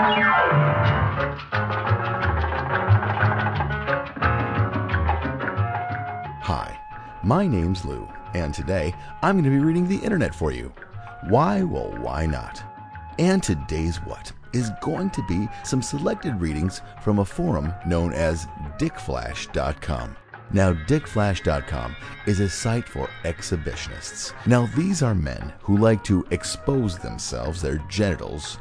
Hi, my name's Lou, and today I'm going to be reading the internet for you. Why? Well, why not? And today's what is going to be some selected readings from a forum known as dickflash.com. Now, dickflash.com is a site for exhibitionists. Now, these are men who like to expose themselves, their genitals,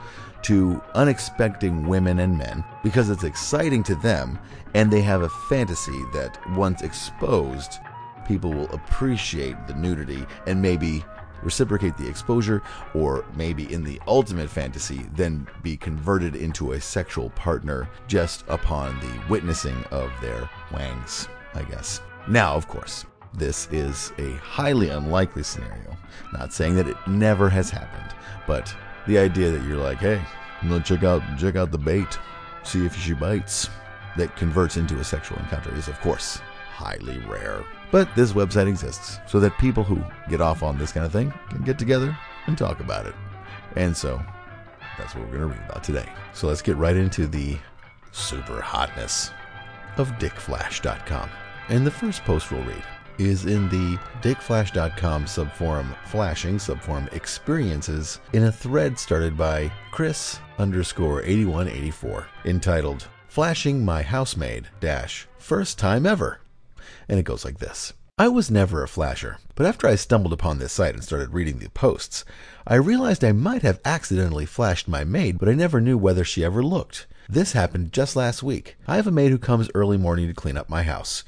to unexpected women and men because it's exciting to them and they have a fantasy that once exposed, people will appreciate the nudity and maybe reciprocate the exposure, or maybe in the ultimate fantasy, then be converted into a sexual partner just upon the witnessing of their wangs, I guess. Now, of course, this is a highly unlikely scenario. Not saying that it never has happened, but the idea that you're like, hey, I'm gonna check out check out the bait, see if she bites, that converts into a sexual encounter is of course highly rare. But this website exists so that people who get off on this kind of thing can get together and talk about it. And so that's what we're going to read about today. So let's get right into the super hotness of dickflash.com. And the first post we'll read is in the dickflash.com subforum flashing subforum experiences in a thread started by Chris underscore 8184 entitled Flashing My Housemaid dash First Time Ever and it goes like this. I was never a flasher, but after I stumbled upon this site and started reading the posts, I realized I might have accidentally flashed my maid, but I never knew whether she ever looked. This happened just last week. I have a maid who comes early morning to clean up my house.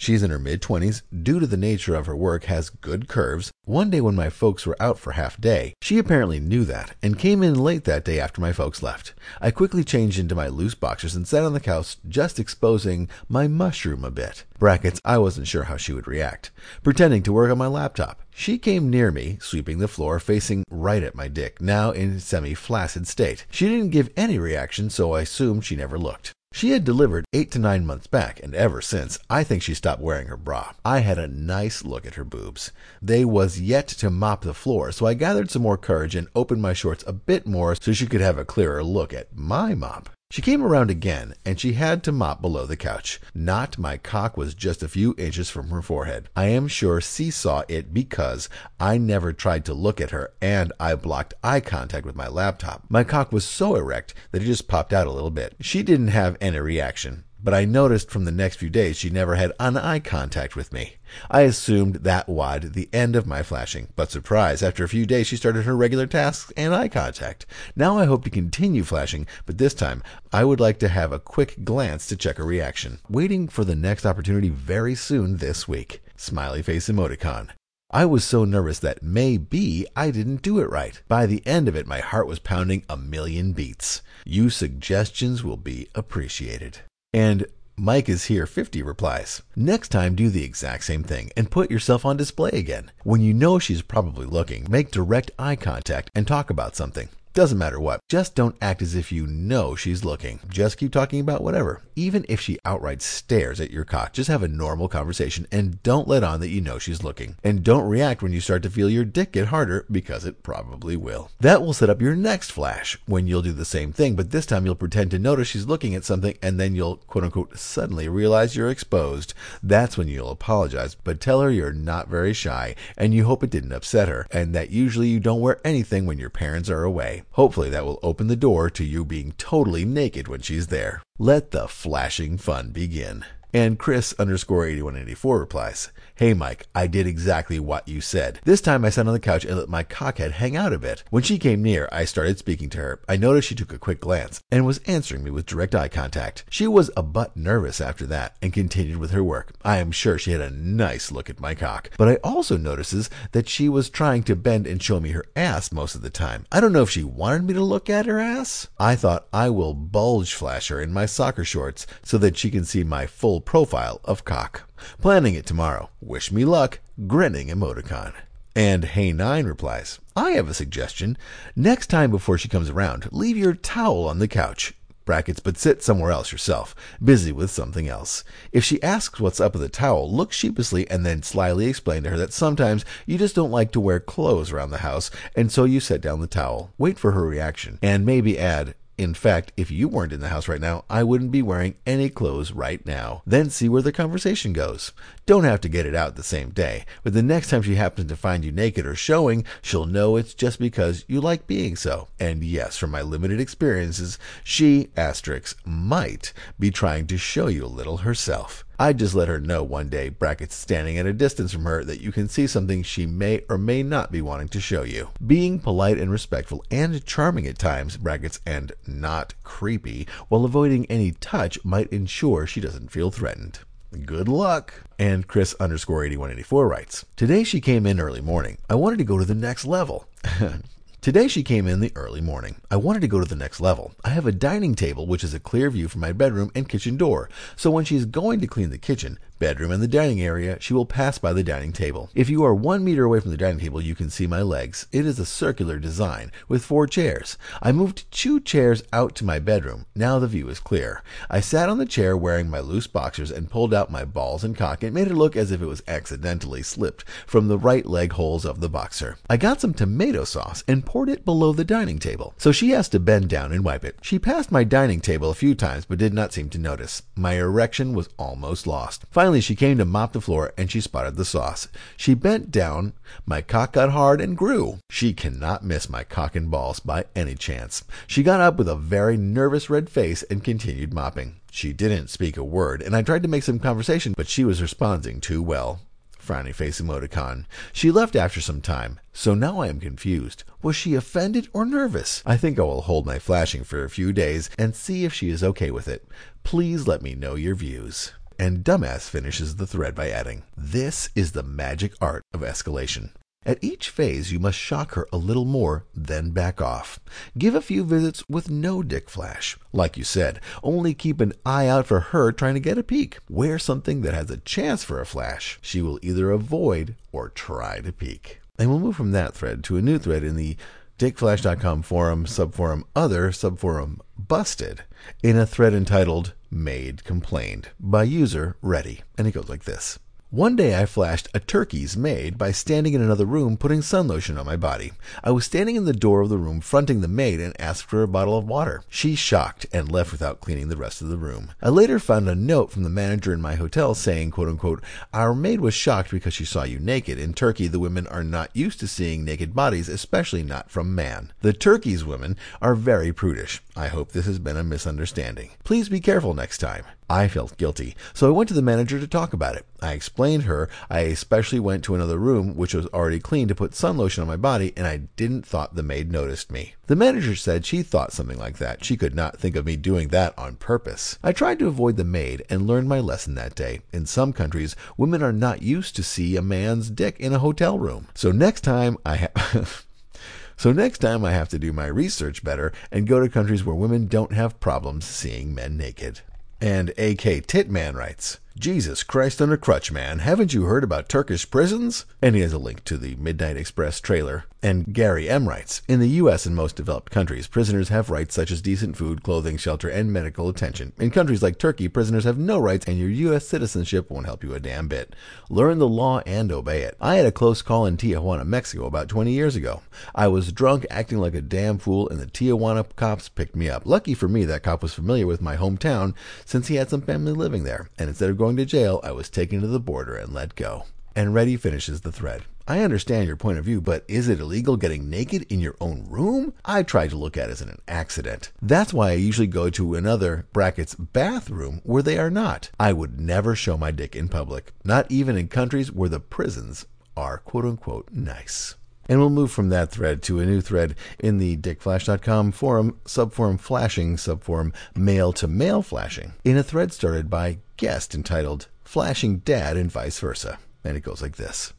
She's in her mid 20s, due to the nature of her work, has good curves. One day when my folks were out for half day, she apparently knew that and came in late that day after my folks left. I quickly changed into my loose boxers and sat on the couch, just exposing my mushroom a bit. Brackets, I wasn't sure how she would react. Pretending to work on my laptop. She came near me, sweeping the floor, facing right at my dick, now in semi flaccid state. She didn't give any reaction, so I assumed she never looked. She had delivered eight to nine months back, and ever since, I think she stopped wearing her bra. I had a nice look at her boobs. They was yet to mop the floor, so I gathered some more courage and opened my shorts a bit more so she could have a clearer look at my mop. She came around again, and she had to mop below the couch. Not my cock was just a few inches from her forehead. I am sure she saw it because I never tried to look at her, and I blocked eye contact with my laptop. My cock was so erect that it just popped out a little bit. She didn't have any reaction but I noticed from the next few days she never had an eye contact with me. I assumed that would the end of my flashing, but surprise, after a few days she started her regular tasks and eye contact. Now I hope to continue flashing, but this time I would like to have a quick glance to check her reaction. Waiting for the next opportunity very soon this week. Smiley face emoticon. I was so nervous that maybe I didn't do it right. By the end of it, my heart was pounding a million beats. You suggestions will be appreciated. And Mike is here 50 replies. Next time, do the exact same thing and put yourself on display again. When you know she's probably looking, make direct eye contact and talk about something. Doesn't matter what. Just don't act as if you know she's looking. Just keep talking about whatever. Even if she outright stares at your cock, just have a normal conversation and don't let on that you know she's looking. And don't react when you start to feel your dick get harder because it probably will. That will set up your next flash when you'll do the same thing, but this time you'll pretend to notice she's looking at something and then you'll quote unquote suddenly realize you're exposed. That's when you'll apologize, but tell her you're not very shy and you hope it didn't upset her and that usually you don't wear anything when your parents are away. Hopefully, that will open the door to you being totally naked when she's there. Let the flashing fun begin. And Chris underscore 8184 replies, Hey Mike, I did exactly what you said. This time I sat on the couch and let my cockhead hang out a bit. When she came near, I started speaking to her. I noticed she took a quick glance and was answering me with direct eye contact. She was a butt nervous after that and continued with her work. I am sure she had a nice look at my cock. But I also notices that she was trying to bend and show me her ass most of the time. I don't know if she wanted me to look at her ass. I thought I will bulge flash her in my soccer shorts so that she can see my full full profile of cock. Planning it tomorrow. Wish me luck. Grinning emoticon. And Hey Nine replies, I have a suggestion. Next time before she comes around, leave your towel on the couch. Brackets, but sit somewhere else yourself, busy with something else. If she asks what's up with the towel, look sheepishly and then slyly explain to her that sometimes you just don't like to wear clothes around the house, and so you set down the towel. Wait for her reaction, and maybe add, In fact, if you weren't in the house right now, I wouldn't be wearing any clothes right now. Then see where the conversation goes. Don't have to get it out the same day, but the next time she happens to find you naked or showing, she'll know it's just because you like being so. And yes, from my limited experiences, she, asterisk, might be trying to show you a little herself. I just let her know one day, brackets standing at a distance from her, that you can see something she may or may not be wanting to show you. Being polite and respectful and charming at times, brackets, and not creepy, while avoiding any touch might ensure she doesn't feel threatened. Good luck. And Chris underscore 8184 writes, Today she came in early morning. I wanted to go to the next level. Today she came in the early morning. I wanted to go to the next level. I have a dining table which is a clear view from my bedroom and kitchen door. So when she is going to clean the kitchen, bedroom, and the dining area, she will pass by the dining table. If you are one meter away from the dining table, you can see my legs. It is a circular design with four chairs. I moved two chairs out to my bedroom. Now the view is clear. I sat on the chair wearing my loose boxers and pulled out my balls and cock and made it look as if it was accidentally slipped from the right leg holes of the boxer. I got some tomato sauce and poured it below the dining table. So she has to bend down and wipe it. She passed my dining table a few times but did not seem to notice. My erection was almost lost. Finally, she came to mop the floor and she spotted the sauce. She bent down. My cock got hard and grew. She cannot miss my cock and balls by any chance. She got up with a very nervous red face and continued mopping. She didn't speak a word, and I tried to make some conversation, but she was responding too well frowny face emoticon. She left after some time, so now I am confused. Was she offended or nervous? I think I will hold my flashing for a few days and see if she is okay with it. Please let me know your views. And Dumbass finishes the thread by adding, This is the magic art of escalation. At each phase, you must shock her a little more, then back off. Give a few visits with no dick flash. Like you said, only keep an eye out for her trying to get a peek. Wear something that has a chance for a flash. She will either avoid or try to peek. And we'll move from that thread to a new thread in the dickflash.com forum, subforum other, subforum busted, in a thread entitled Maid Complained by user Ready. And it goes like this. One day I flashed a turkey's maid by standing in another room putting sun lotion on my body. I was standing in the door of the room fronting the maid and asked for a bottle of water. She shocked and left without cleaning the rest of the room. I later found a note from the manager in my hotel saying, quote unquote, Our maid was shocked because she saw you naked. In Turkey, the women are not used to seeing naked bodies, especially not from man. The Turkey's women are very prudish. I hope this has been a misunderstanding. Please be careful next time. I felt guilty, so I went to the manager to talk about it. I explained her I especially went to another room which was already clean to put sun lotion on my body and I didn't thought the maid noticed me. The manager said she thought something like that. She could not think of me doing that on purpose. I tried to avoid the maid and learned my lesson that day. In some countries, women are not used to see a man's dick in a hotel room. So next time I have So next time I have to do my research better and go to countries where women don't have problems seeing men naked. And AK Titman writes, Jesus Christ on a crutch, man. Haven't you heard about Turkish prisons? And he has a link to the Midnight Express trailer. And Gary M. writes In the U.S. and most developed countries, prisoners have rights such as decent food, clothing, shelter, and medical attention. In countries like Turkey, prisoners have no rights, and your U.S. citizenship won't help you a damn bit. Learn the law and obey it. I had a close call in Tijuana, Mexico about 20 years ago. I was drunk, acting like a damn fool, and the Tijuana cops picked me up. Lucky for me, that cop was familiar with my hometown since he had some family living there, and instead of going to jail, I was taken to the border and let go. And Reddy finishes the thread. I understand your point of view, but is it illegal getting naked in your own room? I try to look at it as an accident. That's why I usually go to another brackets bathroom where they are not. I would never show my dick in public, not even in countries where the prisons are quote unquote nice. And we'll move from that thread to a new thread in the dickflash.com forum, subforum flashing, subforum male to male flashing, in a thread started by guest entitled Flashing Dad and Vice Versa. And it goes like this.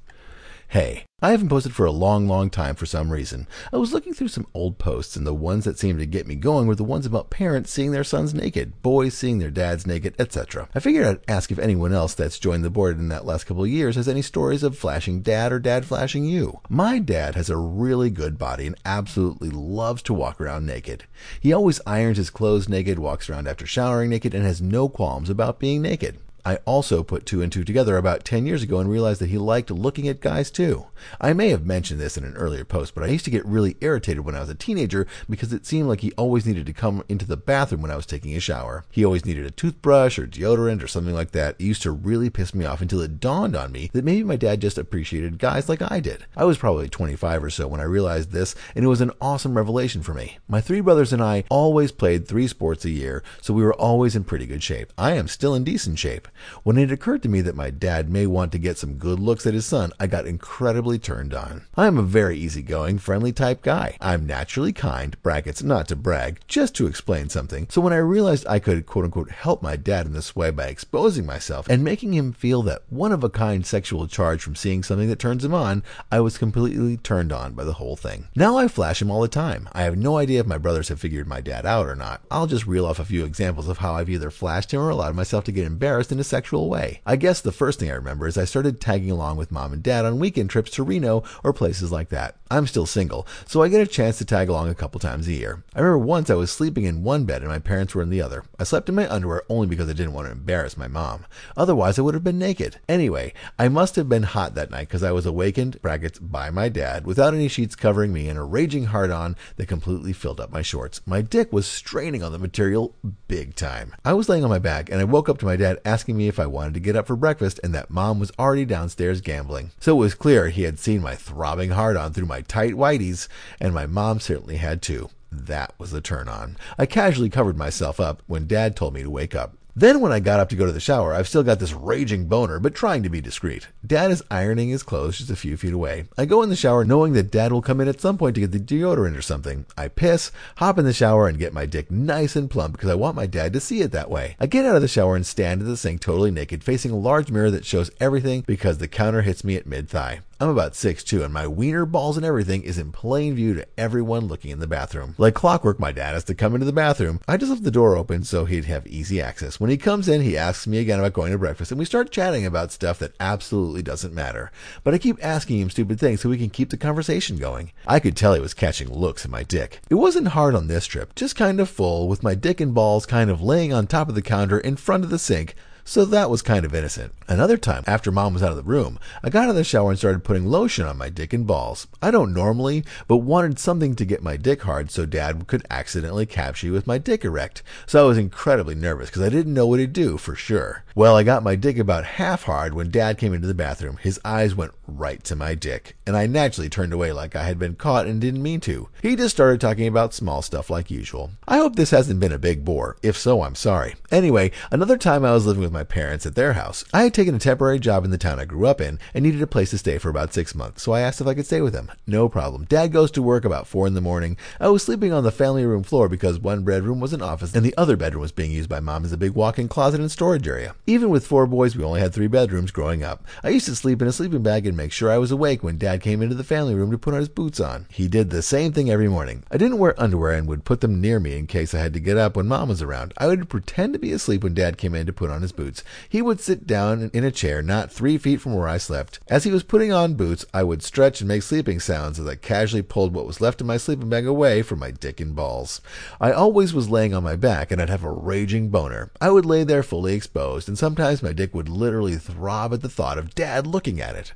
Hey, I haven't posted for a long, long time for some reason. I was looking through some old posts, and the ones that seemed to get me going were the ones about parents seeing their sons naked, boys seeing their dads naked, etc. I figured I'd ask if anyone else that's joined the board in that last couple of years has any stories of flashing dad or dad flashing you. My dad has a really good body and absolutely loves to walk around naked. He always irons his clothes naked, walks around after showering naked, and has no qualms about being naked. I also put two and two together about 10 years ago and realized that he liked looking at guys too. I may have mentioned this in an earlier post, but I used to get really irritated when I was a teenager because it seemed like he always needed to come into the bathroom when I was taking a shower. He always needed a toothbrush or deodorant or something like that. It used to really piss me off until it dawned on me that maybe my dad just appreciated guys like I did. I was probably 25 or so when I realized this, and it was an awesome revelation for me. My three brothers and I always played three sports a year, so we were always in pretty good shape. I am still in decent shape. When it occurred to me that my dad may want to get some good looks at his son, I got incredibly turned on. I am a very easygoing, friendly type guy. I'm naturally kind, brackets not to brag, just to explain something. So when I realized I could quote unquote help my dad in this way by exposing myself and making him feel that one of a kind sexual charge from seeing something that turns him on, I was completely turned on by the whole thing. Now I flash him all the time. I have no idea if my brothers have figured my dad out or not. I'll just reel off a few examples of how I've either flashed him or allowed myself to get embarrassed in a sexual way. I guess the first thing I remember is I started tagging along with mom and dad on weekend trips to Reno or places like that. I'm still single, so I get a chance to tag along a couple times a year. I remember once I was sleeping in one bed and my parents were in the other. I slept in my underwear only because I didn't want to embarrass my mom. Otherwise, I would have been naked. Anyway, I must have been hot that night because I was awakened, brackets, by my dad without any sheets covering me and a raging hard on that completely filled up my shorts. My dick was straining on the material big time. I was laying on my back and I woke up to my dad asking me if I wanted to get up for breakfast and that mom was already downstairs gambling. So it was clear he had seen my throbbing hard on through my tight whities, and my mom certainly had too. That was the turn on. I casually covered myself up when dad told me to wake up. Then, when I got up to go to the shower, I've still got this raging boner, but trying to be discreet. Dad is ironing his clothes just a few feet away. I go in the shower knowing that Dad will come in at some point to get the deodorant or something. I piss, hop in the shower, and get my dick nice and plump because I want my dad to see it that way. I get out of the shower and stand at the sink totally naked, facing a large mirror that shows everything because the counter hits me at mid thigh. I'm about 6'2 and my wiener, balls, and everything is in plain view to everyone looking in the bathroom. Like clockwork, my dad has to come into the bathroom. I just left the door open so he'd have easy access. When he comes in, he asks me again about going to breakfast, and we start chatting about stuff that absolutely doesn't matter. But I keep asking him stupid things so we can keep the conversation going. I could tell he was catching looks at my dick. It wasn't hard on this trip, just kind of full, with my dick and balls kind of laying on top of the counter in front of the sink, so that was kind of innocent. Another time, after mom was out of the room, I got out of the shower and started putting lotion on my dick and balls. I don't normally, but wanted something to get my dick hard so dad could accidentally capture you with my dick erect. So I was incredibly nervous because I didn't know what he'd do for sure. Well, I got my dick about half hard when dad came into the bathroom. His eyes went right to my dick, and I naturally turned away like I had been caught and didn't mean to. He just started talking about small stuff like usual. I hope this hasn't been a big bore. If so, I'm sorry. Anyway, another time I was living with my parents at their house. I had taken a temporary job in the town I grew up in and needed a place to stay for about six months, so I asked if I could stay with them. No problem. Dad goes to work about four in the morning. I was sleeping on the family room floor because one bedroom was an office and the other bedroom was being used by mom as a big walk-in closet and storage area. Even with four boys, we only had three bedrooms growing up. I used to sleep in a sleeping bag and make sure I was awake when dad came into the family room to put on his boots on. He did the same thing every morning. I didn't wear underwear and would put them near me in case I had to get up when mom was around. I would pretend to be asleep when dad came in to put on his boots. He would sit down in a chair not three feet from where I slept. As he was putting on boots, I would stretch and make sleeping sounds as I casually pulled what was left of my sleeping bag away from my dick and balls. I always was laying on my back and I'd have a raging boner. I would lay there fully exposed, and sometimes my dick would literally throb at the thought of dad looking at it.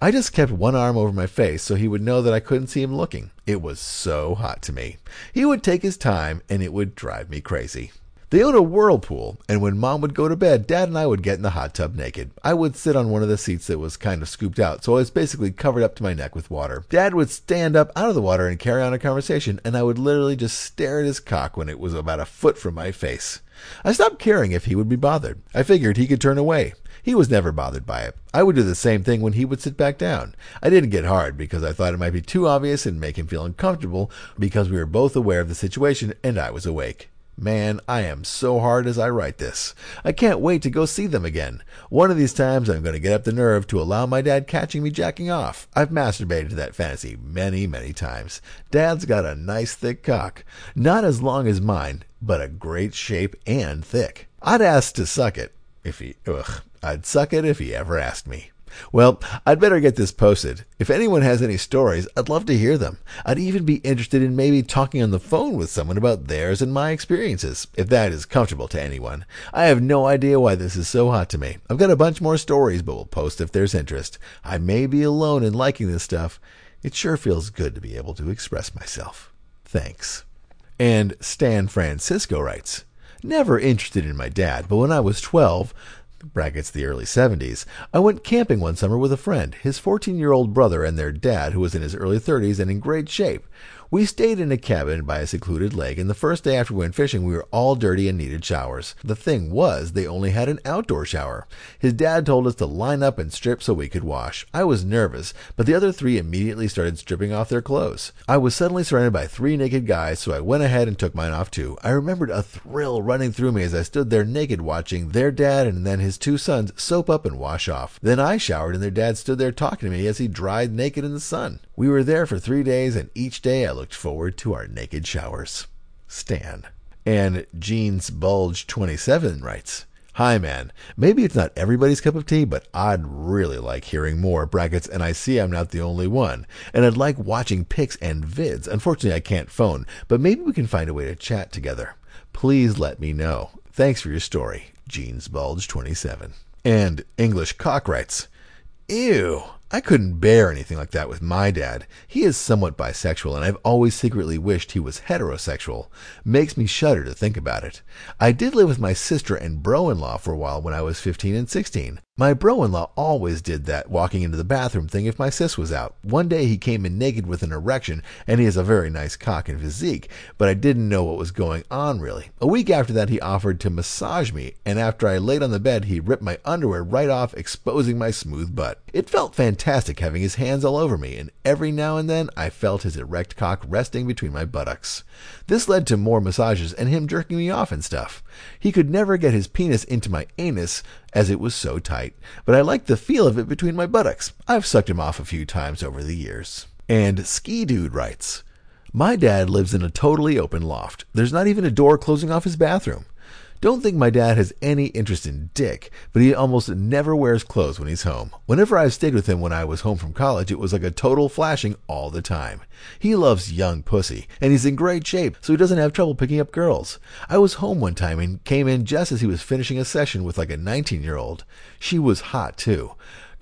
I just kept one arm over my face so he would know that I couldn't see him looking. It was so hot to me. He would take his time and it would drive me crazy. They owned a whirlpool, and when mom would go to bed, dad and I would get in the hot tub naked. I would sit on one of the seats that was kind of scooped out, so I was basically covered up to my neck with water. Dad would stand up out of the water and carry on a conversation, and I would literally just stare at his cock when it was about a foot from my face. I stopped caring if he would be bothered. I figured he could turn away. He was never bothered by it. I would do the same thing when he would sit back down. I didn't get hard because I thought it might be too obvious and make him feel uncomfortable because we were both aware of the situation and I was awake. Man, I am so hard as I write this. I can't wait to go see them again. One of these times I'm going to get up the nerve to allow my dad catching me jacking off. I've masturbated to that fantasy many, many times. Dad's got a nice thick cock. Not as long as mine, but a great shape and thick. I'd ask to suck it if he, ugh, I'd suck it if he ever asked me. Well, I'd better get this posted. If anyone has any stories, I'd love to hear them. I'd even be interested in maybe talking on the phone with someone about theirs and my experiences, if that is comfortable to anyone. I have no idea why this is so hot to me. I've got a bunch more stories, but we'll post if there's interest. I may be alone in liking this stuff. It sure feels good to be able to express myself. Thanks. And Stan Francisco writes, Never interested in my dad, but when I was 12, brackets the early 70s, I went camping one summer with a friend, his 14 year old brother, and their dad, who was in his early 30s and in great shape. We stayed in a cabin by a secluded lake, and the first day after we went fishing, we were all dirty and needed showers. The thing was, they only had an outdoor shower. His dad told us to line up and strip so we could wash. I was nervous, but the other three immediately started stripping off their clothes. I was suddenly surrounded by three naked guys, so I went ahead and took mine off too. I remembered a thrill running through me as I stood there naked watching their dad and then his two sons soap up and wash off. Then I showered, and their dad stood there talking to me as he dried naked in the sun. We were there for three days, and each day I looked forward to our naked showers. Stan. And Jeans Bulge 27 writes, Hi, man. Maybe it's not everybody's cup of tea, but I'd really like hearing more brackets, and I see I'm not the only one. And I'd like watching pics and vids. Unfortunately, I can't phone, but maybe we can find a way to chat together. Please let me know. Thanks for your story, Jeans Bulge 27. And English Cock writes, Ew. I couldn't bear anything like that with my dad. He is somewhat bisexual, and I've always secretly wished he was heterosexual. Makes me shudder to think about it. I did live with my sister and bro in law for a while when I was 15 and 16. My bro in law always did that walking into the bathroom thing if my sis was out. One day he came in naked with an erection, and he has a very nice cock and physique, but I didn't know what was going on really. A week after that, he offered to massage me, and after I laid on the bed, he ripped my underwear right off, exposing my smooth butt. It felt fantastic having his hands all over me, and every now and then I felt his erect cock resting between my buttocks. This led to more massages and him jerking me off and stuff. He could never get his penis into my anus, as it was so tight, but I liked the feel of it between my buttocks. I've sucked him off a few times over the years. And Ski Dude writes, My dad lives in a totally open loft. There's not even a door closing off his bathroom. Don't think my dad has any interest in dick, but he almost never wears clothes when he's home. Whenever I've stayed with him when I was home from college, it was like a total flashing all the time. He loves young pussy, and he's in great shape, so he doesn't have trouble picking up girls. I was home one time and came in just as he was finishing a session with like a 19 year old. She was hot too.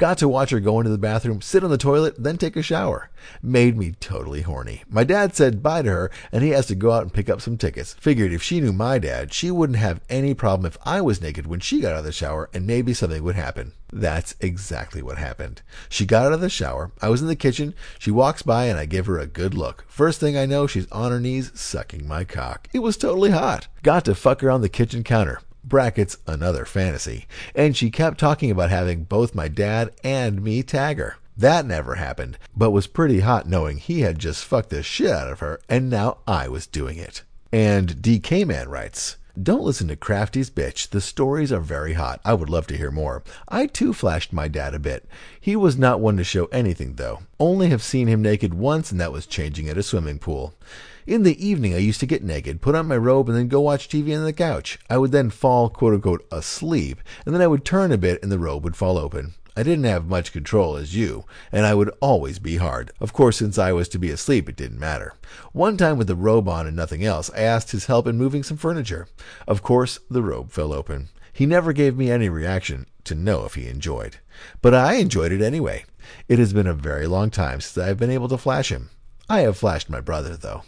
Got to watch her go into the bathroom, sit on the toilet, then take a shower. Made me totally horny. My dad said bye to her, and he has to go out and pick up some tickets. Figured if she knew my dad, she wouldn't have any problem if I was naked when she got out of the shower, and maybe something would happen. That's exactly what happened. She got out of the shower. I was in the kitchen. She walks by, and I give her a good look. First thing I know, she's on her knees sucking my cock. It was totally hot. Got to fuck her on the kitchen counter brackets another fantasy, and she kept talking about having both my dad and me tag her. That never happened, but was pretty hot knowing he had just fucked the shit out of her, and now I was doing it. And DK Man writes, don't listen to Crafty's bitch. The stories are very hot. I would love to hear more. I too flashed my dad a bit. He was not one to show anything, though. Only have seen him naked once, and that was changing at a swimming pool. In the evening, I used to get naked, put on my robe, and then go watch TV on the couch. I would then fall, quote unquote, asleep, and then I would turn a bit and the robe would fall open. I didn't have much control as you, and I would always be hard. Of course, since I was to be asleep, it didn't matter. One time, with the robe on and nothing else, I asked his help in moving some furniture. Of course, the robe fell open. He never gave me any reaction to know if he enjoyed. But I enjoyed it anyway. It has been a very long time since I have been able to flash him. I have flashed my brother, though.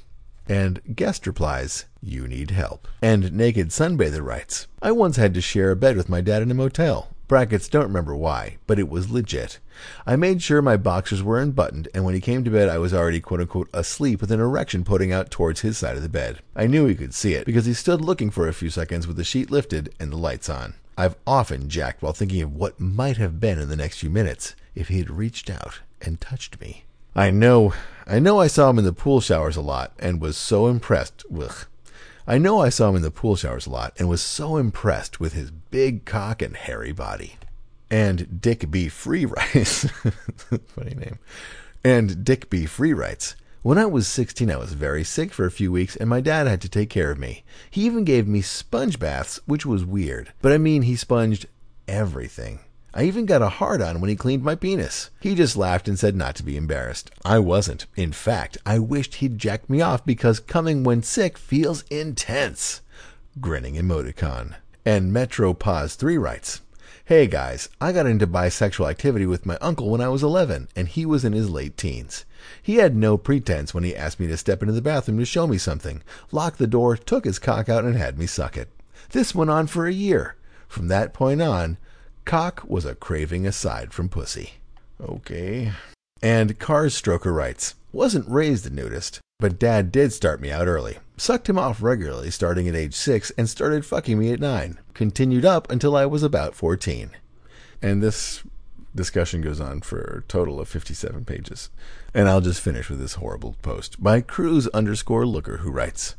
And guest replies, You need help. And Naked Sunbather writes, I once had to share a bed with my dad in a motel. Brackets don't remember why, but it was legit. I made sure my boxers were unbuttoned, and when he came to bed, I was already quote unquote asleep with an erection putting out towards his side of the bed. I knew he could see it because he stood looking for a few seconds with the sheet lifted and the lights on. I've often jacked while thinking of what might have been in the next few minutes if he had reached out and touched me. I know, I know I saw him in the pool showers a lot and was so impressed with. I know I saw him in the pool showers a lot and was so impressed with his big cock and hairy body. And Dick B. Free writes, funny name. And Dick B. Free writes, when I was 16, I was very sick for a few weeks, and my dad had to take care of me. He even gave me sponge baths, which was weird. But I mean, he sponged everything. I even got a hard on when he cleaned my penis. He just laughed and said not to be embarrassed. I wasn't. In fact, I wished he'd jack me off because coming when sick feels intense. Grinning emoticon. And Metro Pause 3 writes, Hey guys, I got into bisexual activity with my uncle when I was 11, and he was in his late teens. He had no pretense when he asked me to step into the bathroom to show me something, locked the door, took his cock out, and had me suck it. This went on for a year. From that point on, cock was a craving aside from pussy. Okay. And Cars Stroker writes, wasn't raised a nudist, but dad did start me out early. Sucked him off regularly starting at age 6 and started fucking me at 9. Continued up until I was about 14. And this discussion goes on for a total of 57 pages. And I'll just finish with this horrible post by Cruz underscore looker who writes,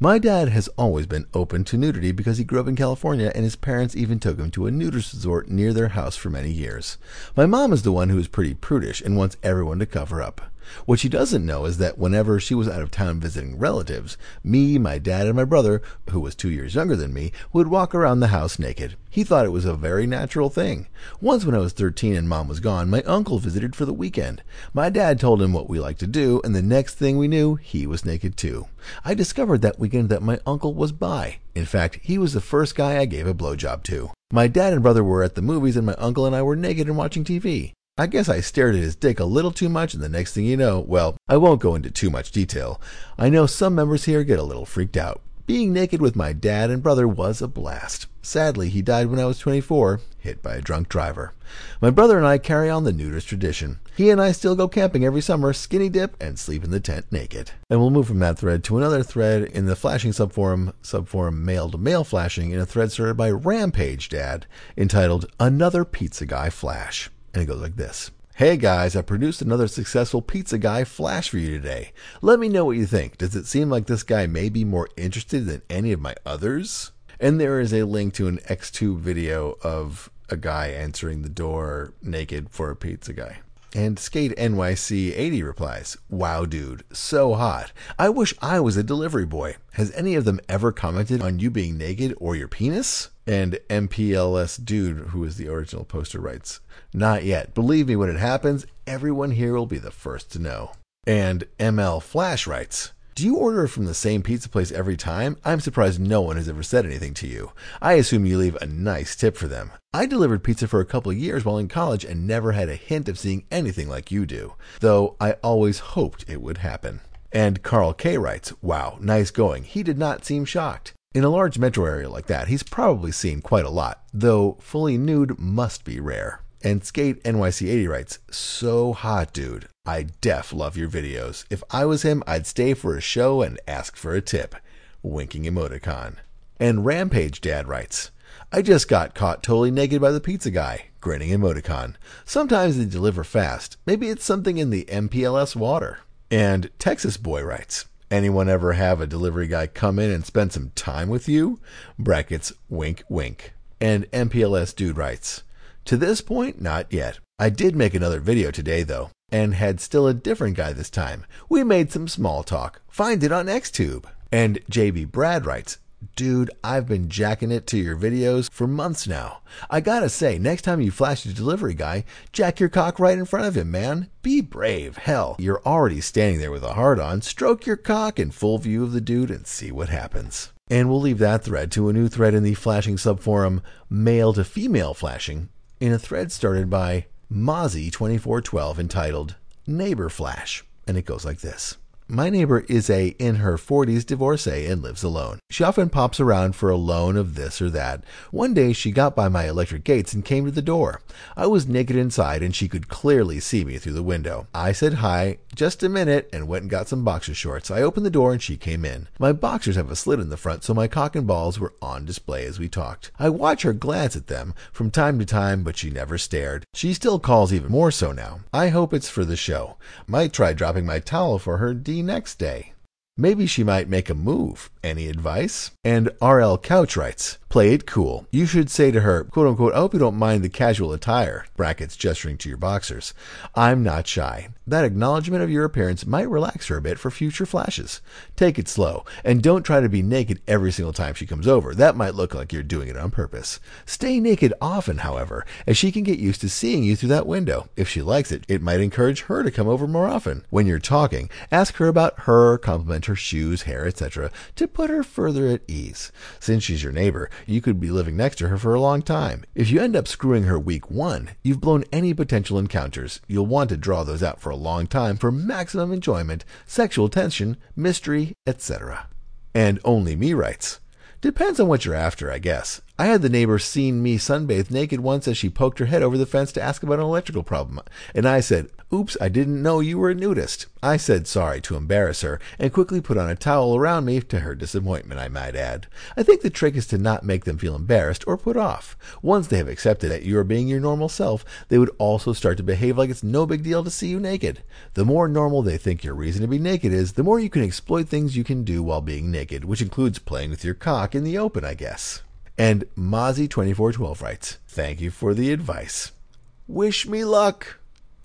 my dad has always been open to nudity because he grew up in California and his parents even took him to a nudist resort near their house for many years. My mom is the one who is pretty prudish and wants everyone to cover up. What she doesn't know is that whenever she was out of town visiting relatives, me, my dad, and my brother, who was two years younger than me, would walk around the house naked. He thought it was a very natural thing. Once when I was 13 and mom was gone, my uncle visited for the weekend. My dad told him what we liked to do, and the next thing we knew, he was naked too. I discovered that weekend that my uncle was bi. In fact, he was the first guy I gave a blowjob to. My dad and brother were at the movies, and my uncle and I were naked and watching TV. I guess I stared at his dick a little too much, and the next thing you know, well, I won't go into too much detail. I know some members here get a little freaked out. Being naked with my dad and brother was a blast. Sadly, he died when I was 24, hit by a drunk driver. My brother and I carry on the nudist tradition. He and I still go camping every summer, skinny dip, and sleep in the tent naked. And we'll move from that thread to another thread in the flashing subforum, subforum male to male flashing, in a thread started by Rampage Dad, entitled Another Pizza Guy Flash. And it goes like this. Hey guys, I produced another successful pizza guy flash for you today. Let me know what you think. Does it seem like this guy may be more interested than any of my others? And there is a link to an Xtube video of a guy answering the door naked for a pizza guy. And Skate NYC 80 replies, Wow, dude, so hot. I wish I was a delivery boy. Has any of them ever commented on you being naked or your penis? And MPLS Dude, who is the original poster, writes, Not yet. Believe me, when it happens, everyone here will be the first to know. And ML Flash writes, do you order from the same pizza place every time? I'm surprised no one has ever said anything to you. I assume you leave a nice tip for them. I delivered pizza for a couple of years while in college and never had a hint of seeing anything like you do, though I always hoped it would happen. And Carl K writes, Wow, nice going. He did not seem shocked. In a large metro area like that, he's probably seen quite a lot, though fully nude must be rare. And Skate NYC80 writes, So hot, dude. I def love your videos. If I was him, I'd stay for a show and ask for a tip. Winking emoticon. And Rampage Dad writes, I just got caught totally naked by the pizza guy. Grinning emoticon. Sometimes they deliver fast. Maybe it's something in the MPLS water. And Texas Boy writes, Anyone ever have a delivery guy come in and spend some time with you? Brackets, wink, wink. And MPLS Dude writes, to this point, not yet. I did make another video today though, and had still a different guy this time. We made some small talk. Find it on Xtube. And JB Brad writes, Dude, I've been jacking it to your videos for months now. I gotta say, next time you flash a delivery guy, jack your cock right in front of him, man. Be brave. Hell, you're already standing there with a hard on. Stroke your cock in full view of the dude and see what happens. And we'll leave that thread to a new thread in the flashing subforum, male to female flashing, in a thread started by Mozzie2412 entitled Neighbor Flash. And it goes like this. My neighbor is a in her 40s divorcee and lives alone. She often pops around for a loan of this or that. One day she got by my electric gates and came to the door. I was naked inside and she could clearly see me through the window. I said hi, just a minute, and went and got some boxer shorts. I opened the door and she came in. My boxers have a slit in the front, so my cock and balls were on display as we talked. I watch her glance at them from time to time, but she never stared. She still calls even more so now. I hope it's for the show. Might try dropping my towel for her next day. Maybe she might make a move. Any advice? And RL Couch writes, Play it cool. You should say to her, quote unquote, I hope you don't mind the casual attire, brackets gesturing to your boxers. I'm not shy. That acknowledgement of your appearance might relax her a bit for future flashes. Take it slow, and don't try to be naked every single time she comes over. That might look like you're doing it on purpose. Stay naked often, however, as she can get used to seeing you through that window. If she likes it, it might encourage her to come over more often. When you're talking, ask her about her, compliment her shoes, hair, etc., to put her further at ease. Since she's your neighbor, you could be living next to her for a long time. If you end up screwing her week one, you've blown any potential encounters. You'll want to draw those out for a long time for maximum enjoyment, sexual tension, mystery, etc. And Only Me writes, Depends on what you're after, I guess. I had the neighbor seen me sunbathe naked once as she poked her head over the fence to ask about an electrical problem, and I said, Oops, I didn't know you were a nudist. I said sorry to embarrass her and quickly put on a towel around me to her disappointment, I might add. I think the trick is to not make them feel embarrassed or put off. Once they have accepted that you are being your normal self, they would also start to behave like it's no big deal to see you naked. The more normal they think your reason to be naked is, the more you can exploit things you can do while being naked, which includes playing with your cock in the open, I guess. And Mozzie2412 writes, Thank you for the advice. Wish me luck.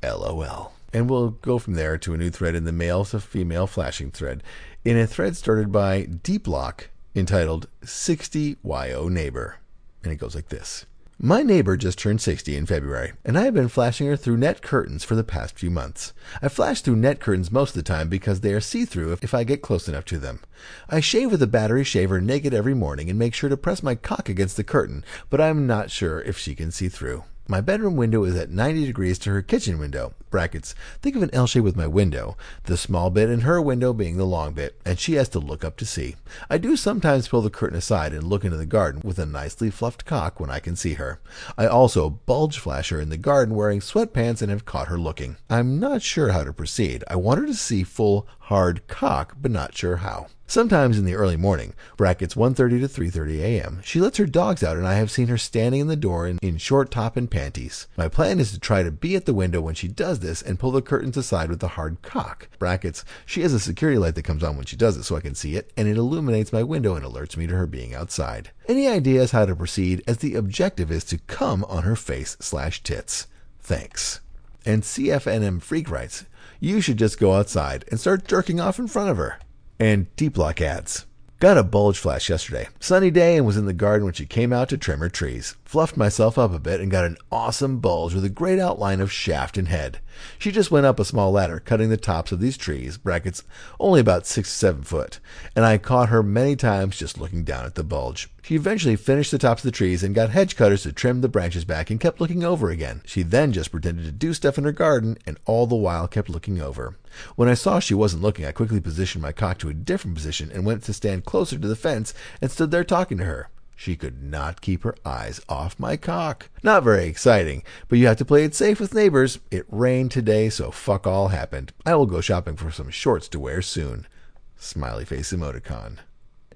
LOL. And we'll go from there to a new thread in the male to female flashing thread, in a thread started by Deeplock entitled 60 YO Neighbor. And it goes like this. My neighbor just turned 60 in February, and I have been flashing her through net curtains for the past few months. I flash through net curtains most of the time because they are see through if I get close enough to them. I shave with a battery shaver naked every morning and make sure to press my cock against the curtain, but I am not sure if she can see through. My bedroom window is at 90 degrees to her kitchen window. Brackets. Think of an L shape with my window, the small bit in her window being the long bit, and she has to look up to see. I do sometimes pull the curtain aside and look into the garden with a nicely fluffed cock when I can see her. I also bulge flash her in the garden wearing sweatpants and have caught her looking. I'm not sure how to proceed. I want her to see full, hard cock, but not sure how. Sometimes in the early morning, brackets 1:30 to 3:30 a.m., she lets her dogs out and I have seen her standing in the door in, in short top and panties. My plan is to try to be at the window when she does this and pull the curtains aside with the hard cock. Brackets, she has a security light that comes on when she does it so I can see it and it illuminates my window and alerts me to her being outside. Any ideas how to proceed as the objective is to come on her face slash tits. Thanks. And CFNM Freak writes, you should just go outside and start jerking off in front of her and Deep Lock ads. Got a bulge flash yesterday. Sunny day and was in the garden when she came out to trim her trees. Fluffed myself up a bit and got an awesome bulge with a great outline of shaft and head. She just went up a small ladder, cutting the tops of these trees, brackets only about six to seven foot, and I caught her many times just looking down at the bulge. She eventually finished the tops of the trees and got hedge cutters to trim the branches back and kept looking over again. She then just pretended to do stuff in her garden and all the while kept looking over. When I saw she wasn't looking, I quickly positioned my cock to a different position and went to stand closer to the fence and stood there talking to her. She could not keep her eyes off my cock. Not very exciting, but you have to play it safe with neighbors. It rained today, so fuck all happened. I will go shopping for some shorts to wear soon. Smiley face emoticon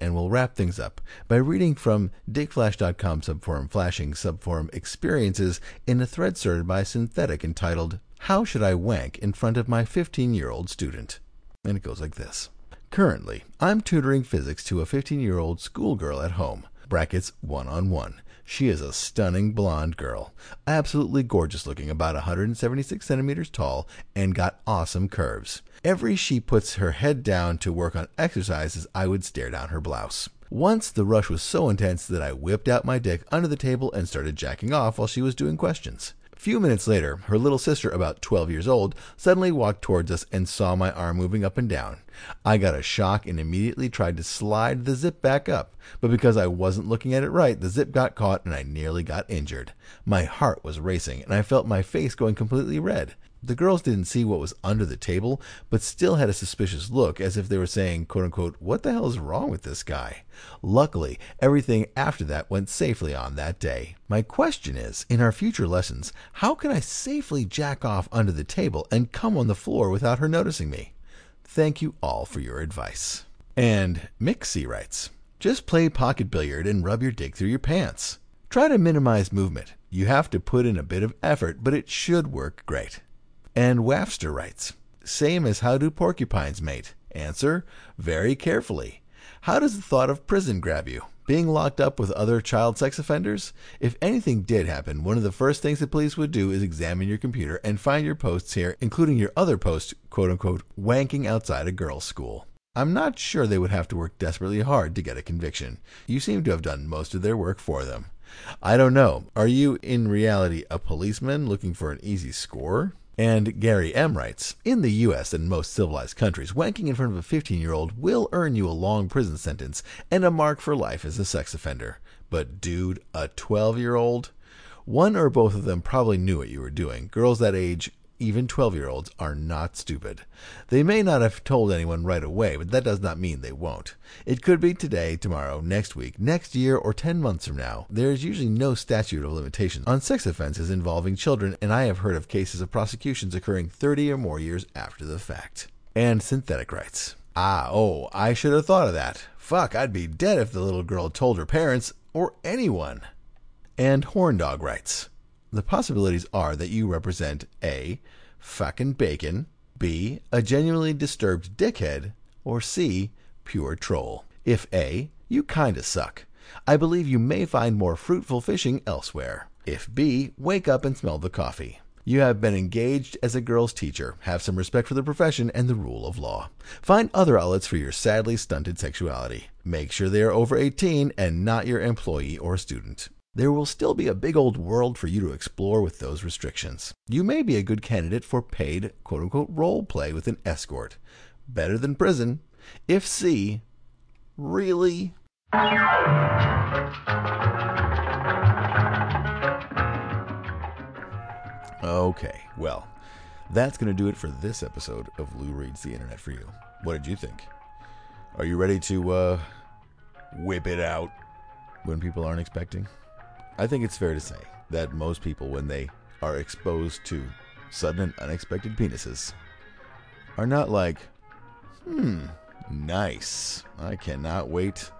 and we'll wrap things up by reading from dickflash.com subforum flashing subforum experiences in a thread started by Synthetic entitled How Should I Wank in Front of My 15 Year Old Student? And it goes like this. Currently, I'm tutoring physics to a 15 year old schoolgirl at home. Brackets one on one. She is a stunning blonde girl, absolutely gorgeous looking, about 176 centimeters tall, and got awesome curves. Every she puts her head down to work on exercises, I would stare down her blouse. Once the rush was so intense that I whipped out my dick under the table and started jacking off while she was doing questions. Few minutes later, her little sister, about 12 years old, suddenly walked towards us and saw my arm moving up and down. I got a shock and immediately tried to slide the zip back up, but because I wasn't looking at it right, the zip got caught and I nearly got injured. My heart was racing and I felt my face going completely red. The girls didn't see what was under the table, but still had a suspicious look as if they were saying, quote unquote, what the hell is wrong with this guy? Luckily, everything after that went safely on that day. My question is, in our future lessons, how can I safely jack off under the table and come on the floor without her noticing me? Thank you all for your advice. And Mixie writes, just play pocket billiard and rub your dick through your pants. Try to minimize movement. You have to put in a bit of effort, but it should work great. And Wafster writes, Same as how do porcupines mate? Answer, very carefully. How does the thought of prison grab you? Being locked up with other child sex offenders? If anything did happen, one of the first things the police would do is examine your computer and find your posts here, including your other post, quote unquote, wanking outside a girls' school. I'm not sure they would have to work desperately hard to get a conviction. You seem to have done most of their work for them. I don't know. Are you in reality a policeman looking for an easy score? And Gary M. writes In the U.S. and most civilized countries, wanking in front of a 15 year old will earn you a long prison sentence and a mark for life as a sex offender. But, dude, a 12 year old? One or both of them probably knew what you were doing. Girls that age even 12 year olds are not stupid. They may not have told anyone right away, but that does not mean they won't. It could be today, tomorrow, next week, next year, or 10 months from now. There is usually no statute of limitations on sex offenses involving children, and I have heard of cases of prosecutions occurring 30 or more years after the fact. And synthetic rights. Ah, oh, I should have thought of that. Fuck, I'd be dead if the little girl told her parents, or anyone. And horn dog rights. The possibilities are that you represent A. Fucking bacon, B. A genuinely disturbed dickhead, or C. Pure troll. If A. You kinda suck. I believe you may find more fruitful fishing elsewhere. If B. Wake up and smell the coffee. You have been engaged as a girl's teacher. Have some respect for the profession and the rule of law. Find other outlets for your sadly stunted sexuality. Make sure they are over 18 and not your employee or student there will still be a big old world for you to explore with those restrictions. You may be a good candidate for paid quote unquote role play with an escort. Better than prison. If C, really? Okay, well, that's going to do it for this episode of Lou Reads the Internet for You. What did you think? Are you ready to uh, whip it out when people aren't expecting? I think it's fair to say that most people, when they are exposed to sudden and unexpected penises, are not like, hmm, nice. I cannot wait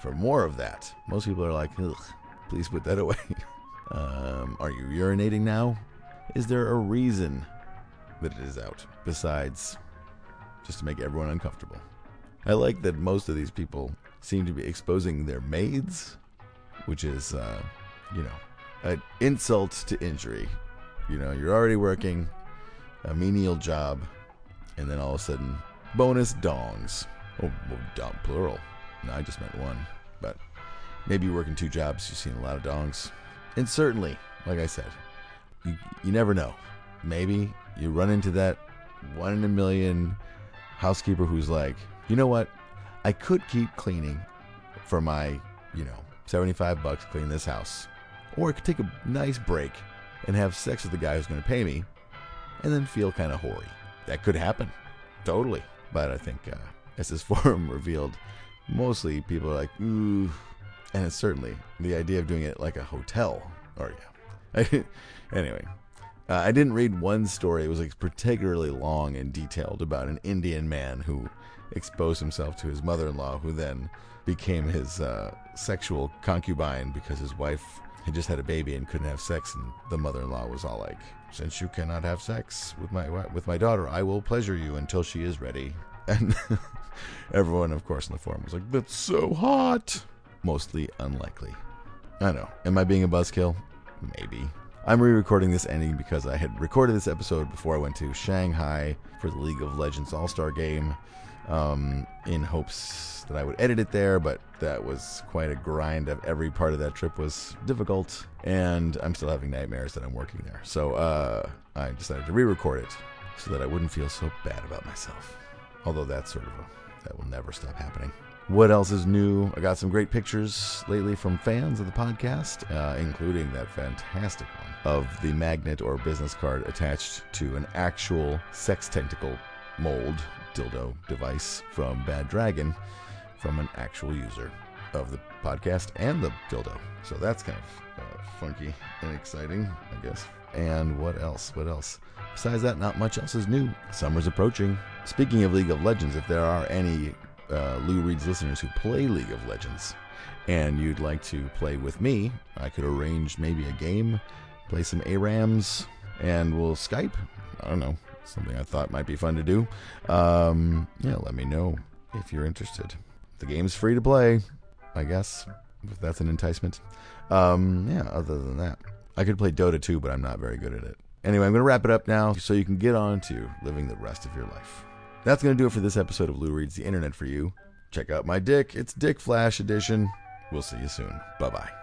for more of that. Most people are like, ugh, please put that away. um, are you urinating now? Is there a reason that it is out besides just to make everyone uncomfortable? I like that most of these people seem to be exposing their maids, which is uh, you know, an insult to injury. You know, you're already working a menial job, and then all of a sudden, bonus dongs. Oh, well, plural. No, I just meant one. But maybe you're working two jobs, you've seen a lot of dongs. And certainly, like I said, you, you never know. Maybe you run into that one in a million housekeeper who's like, you know what? I could keep cleaning for my, you know, 75 bucks clean this house. Or I could take a nice break and have sex with the guy who's going to pay me and then feel kind of hoary. That could happen. Totally. But I think, uh, as this forum revealed, mostly people are like, ooh. And it's certainly the idea of doing it like a hotel. Or, yeah. anyway, uh, I didn't read one story. It was like particularly long and detailed about an Indian man who exposed himself to his mother in law, who then became his uh, sexual concubine because his wife had just had a baby and couldn't have sex, and the mother-in-law was all like, "Since you cannot have sex with my with my daughter, I will pleasure you until she is ready." And everyone, of course, in the forum was like, "That's so hot." Mostly unlikely. I know. Am I being a buzzkill? Maybe. I'm re-recording this ending because I had recorded this episode before I went to Shanghai for the League of Legends All-Star game, um, in hopes that I would edit it there, but that was quite a grind. Of every part of that trip was difficult, and I'm still having nightmares that I'm working there. So uh, I decided to re-record it so that I wouldn't feel so bad about myself. Although that's sort of a, that will never stop happening. What else is new? I got some great pictures lately from fans of the podcast, uh, including that fantastic one of the magnet or business card attached to an actual sex tentacle mold dildo device from Bad Dragon from an actual user of the podcast and the dildo. So that's kind of uh, funky and exciting, I guess. And what else? What else? Besides that, not much else is new. Summer's approaching. Speaking of League of Legends, if there are any uh, Lou Reads listeners who play League of Legends and you'd like to play with me, I could arrange maybe a game, play some ARAMs, and we'll Skype. I don't know. Something I thought might be fun to do. Um, yeah, let me know if you're interested. The game's free to play, I guess, if that's an enticement. Um, yeah, other than that, I could play Dota 2, but I'm not very good at it. Anyway, I'm going to wrap it up now so you can get on to living the rest of your life. That's going to do it for this episode of Lou Reads the Internet for you. Check out my dick. It's Dick Flash Edition. We'll see you soon. Bye bye.